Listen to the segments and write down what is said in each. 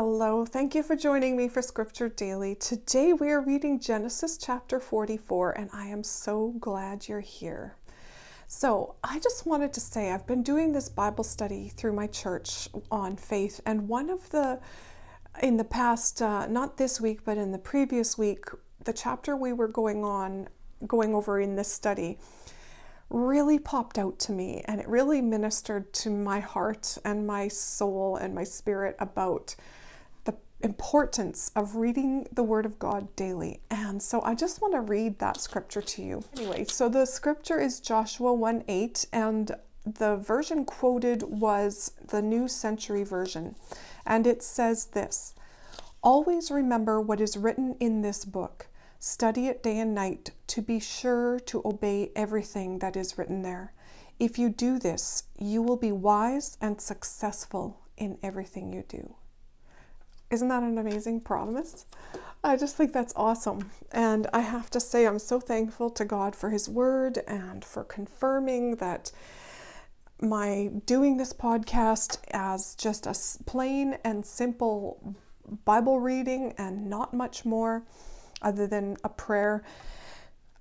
Hello, thank you for joining me for Scripture Daily. Today we are reading Genesis chapter 44, and I am so glad you're here. So, I just wanted to say I've been doing this Bible study through my church on faith, and one of the, in the past, uh, not this week, but in the previous week, the chapter we were going on, going over in this study, really popped out to me and it really ministered to my heart and my soul and my spirit about importance of reading the Word of God daily. And so I just want to read that scripture to you. Anyway, so the scripture is Joshua 1 8, and the version quoted was the New Century Version. And it says this Always remember what is written in this book Study it day and night to be sure to obey everything that is written there. If you do this, you will be wise and successful in everything you do. Isn't that an amazing promise? I just think that's awesome. And I have to say, I'm so thankful to God for His word and for confirming that my doing this podcast as just a plain and simple Bible reading and not much more other than a prayer.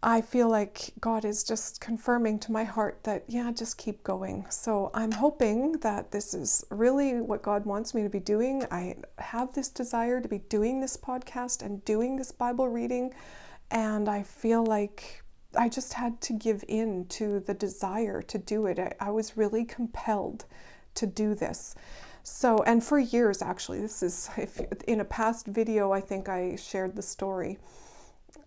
I feel like God is just confirming to my heart that, yeah, just keep going. So I'm hoping that this is really what God wants me to be doing. I have this desire to be doing this podcast and doing this Bible reading. And I feel like I just had to give in to the desire to do it. I, I was really compelled to do this. So, and for years actually, this is if in a past video, I think I shared the story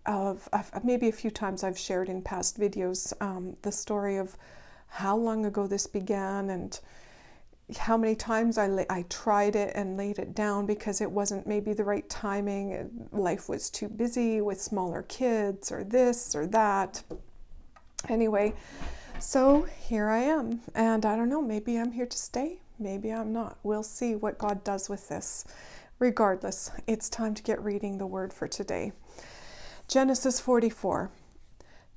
of, maybe a few times I've shared in past videos um, the story of how long ago this began and how many times I, I tried it and laid it down because it wasn't maybe the right timing. Life was too busy with smaller kids or this or that. Anyway, so here I am. And I don't know, maybe I'm here to stay. Maybe I'm not. We'll see what God does with this. Regardless, it's time to get reading the word for today. Genesis 44.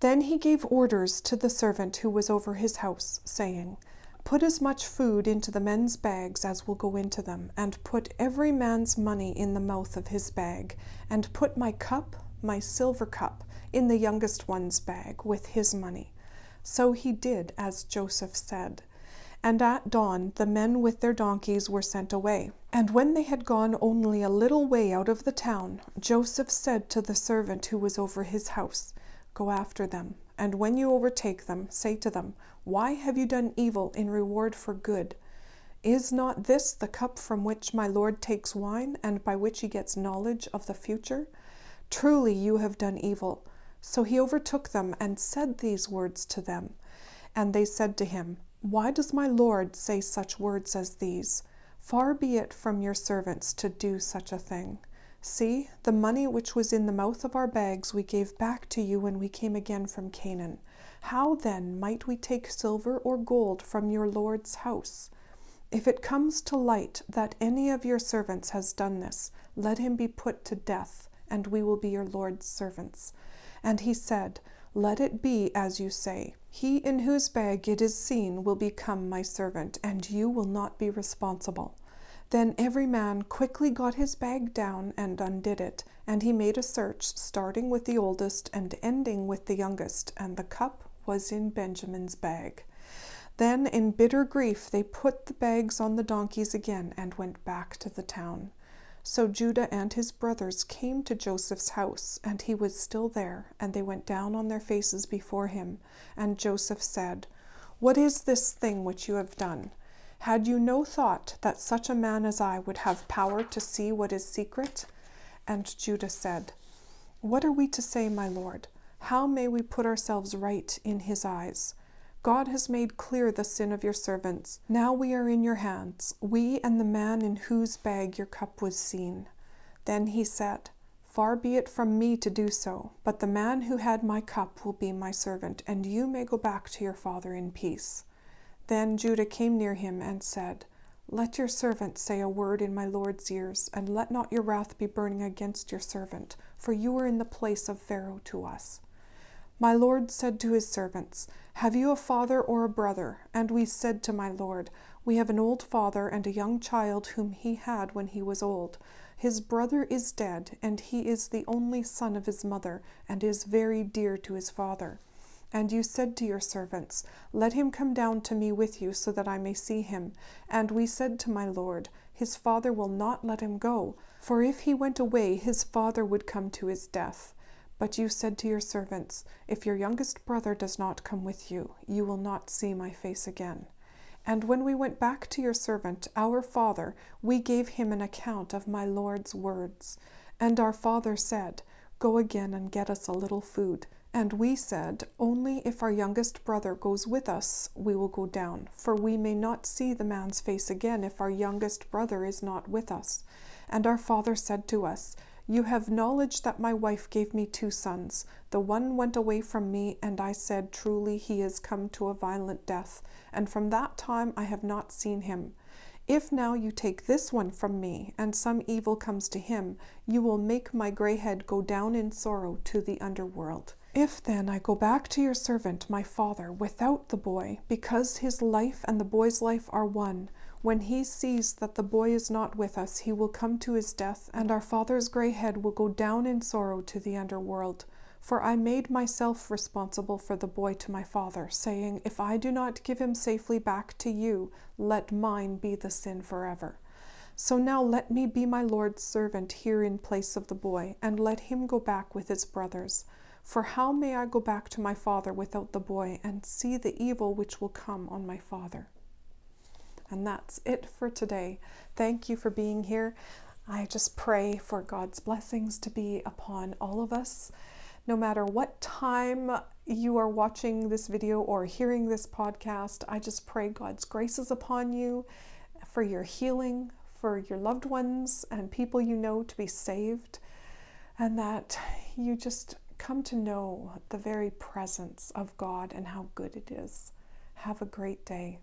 Then he gave orders to the servant who was over his house, saying, Put as much food into the men's bags as will go into them, and put every man's money in the mouth of his bag, and put my cup, my silver cup, in the youngest one's bag with his money. So he did as Joseph said. And at dawn the men with their donkeys were sent away. And when they had gone only a little way out of the town, Joseph said to the servant who was over his house, Go after them, and when you overtake them, say to them, Why have you done evil in reward for good? Is not this the cup from which my Lord takes wine, and by which he gets knowledge of the future? Truly you have done evil. So he overtook them and said these words to them. And they said to him, why does my Lord say such words as these? Far be it from your servants to do such a thing. See, the money which was in the mouth of our bags we gave back to you when we came again from Canaan. How then might we take silver or gold from your Lord's house? If it comes to light that any of your servants has done this, let him be put to death, and we will be your Lord's servants. And he said, let it be as you say. He in whose bag it is seen will become my servant, and you will not be responsible. Then every man quickly got his bag down and undid it, and he made a search, starting with the oldest and ending with the youngest, and the cup was in Benjamin's bag. Then in bitter grief they put the bags on the donkeys again and went back to the town. So Judah and his brothers came to Joseph's house, and he was still there, and they went down on their faces before him. And Joseph said, What is this thing which you have done? Had you no thought that such a man as I would have power to see what is secret? And Judah said, What are we to say, my lord? How may we put ourselves right in his eyes? God has made clear the sin of your servants. Now we are in your hands, we and the man in whose bag your cup was seen. Then he said, Far be it from me to do so, but the man who had my cup will be my servant, and you may go back to your father in peace. Then Judah came near him and said, Let your servant say a word in my Lord's ears, and let not your wrath be burning against your servant, for you are in the place of Pharaoh to us. My Lord said to his servants, Have you a father or a brother? And we said to my Lord, We have an old father and a young child whom he had when he was old. His brother is dead, and he is the only son of his mother, and is very dear to his father. And you said to your servants, Let him come down to me with you, so that I may see him. And we said to my Lord, His father will not let him go, for if he went away, his father would come to his death. But you said to your servants, If your youngest brother does not come with you, you will not see my face again. And when we went back to your servant, our father, we gave him an account of my Lord's words. And our father said, Go again and get us a little food. And we said, Only if our youngest brother goes with us, we will go down, for we may not see the man's face again if our youngest brother is not with us. And our father said to us, you have knowledge that my wife gave me two sons. The one went away from me, and I said, Truly, he is come to a violent death, and from that time I have not seen him. If now you take this one from me, and some evil comes to him, you will make my grey head go down in sorrow to the underworld. If then I go back to your servant, my father, without the boy, because his life and the boy's life are one, when he sees that the boy is not with us, he will come to his death, and our father's grey head will go down in sorrow to the underworld. For I made myself responsible for the boy to my father, saying, If I do not give him safely back to you, let mine be the sin forever. So now let me be my Lord's servant here in place of the boy, and let him go back with his brothers. For how may I go back to my father without the boy, and see the evil which will come on my father? And that's it for today. Thank you for being here. I just pray for God's blessings to be upon all of us. No matter what time you are watching this video or hearing this podcast, I just pray God's graces upon you for your healing, for your loved ones and people you know to be saved, and that you just come to know the very presence of God and how good it is. Have a great day.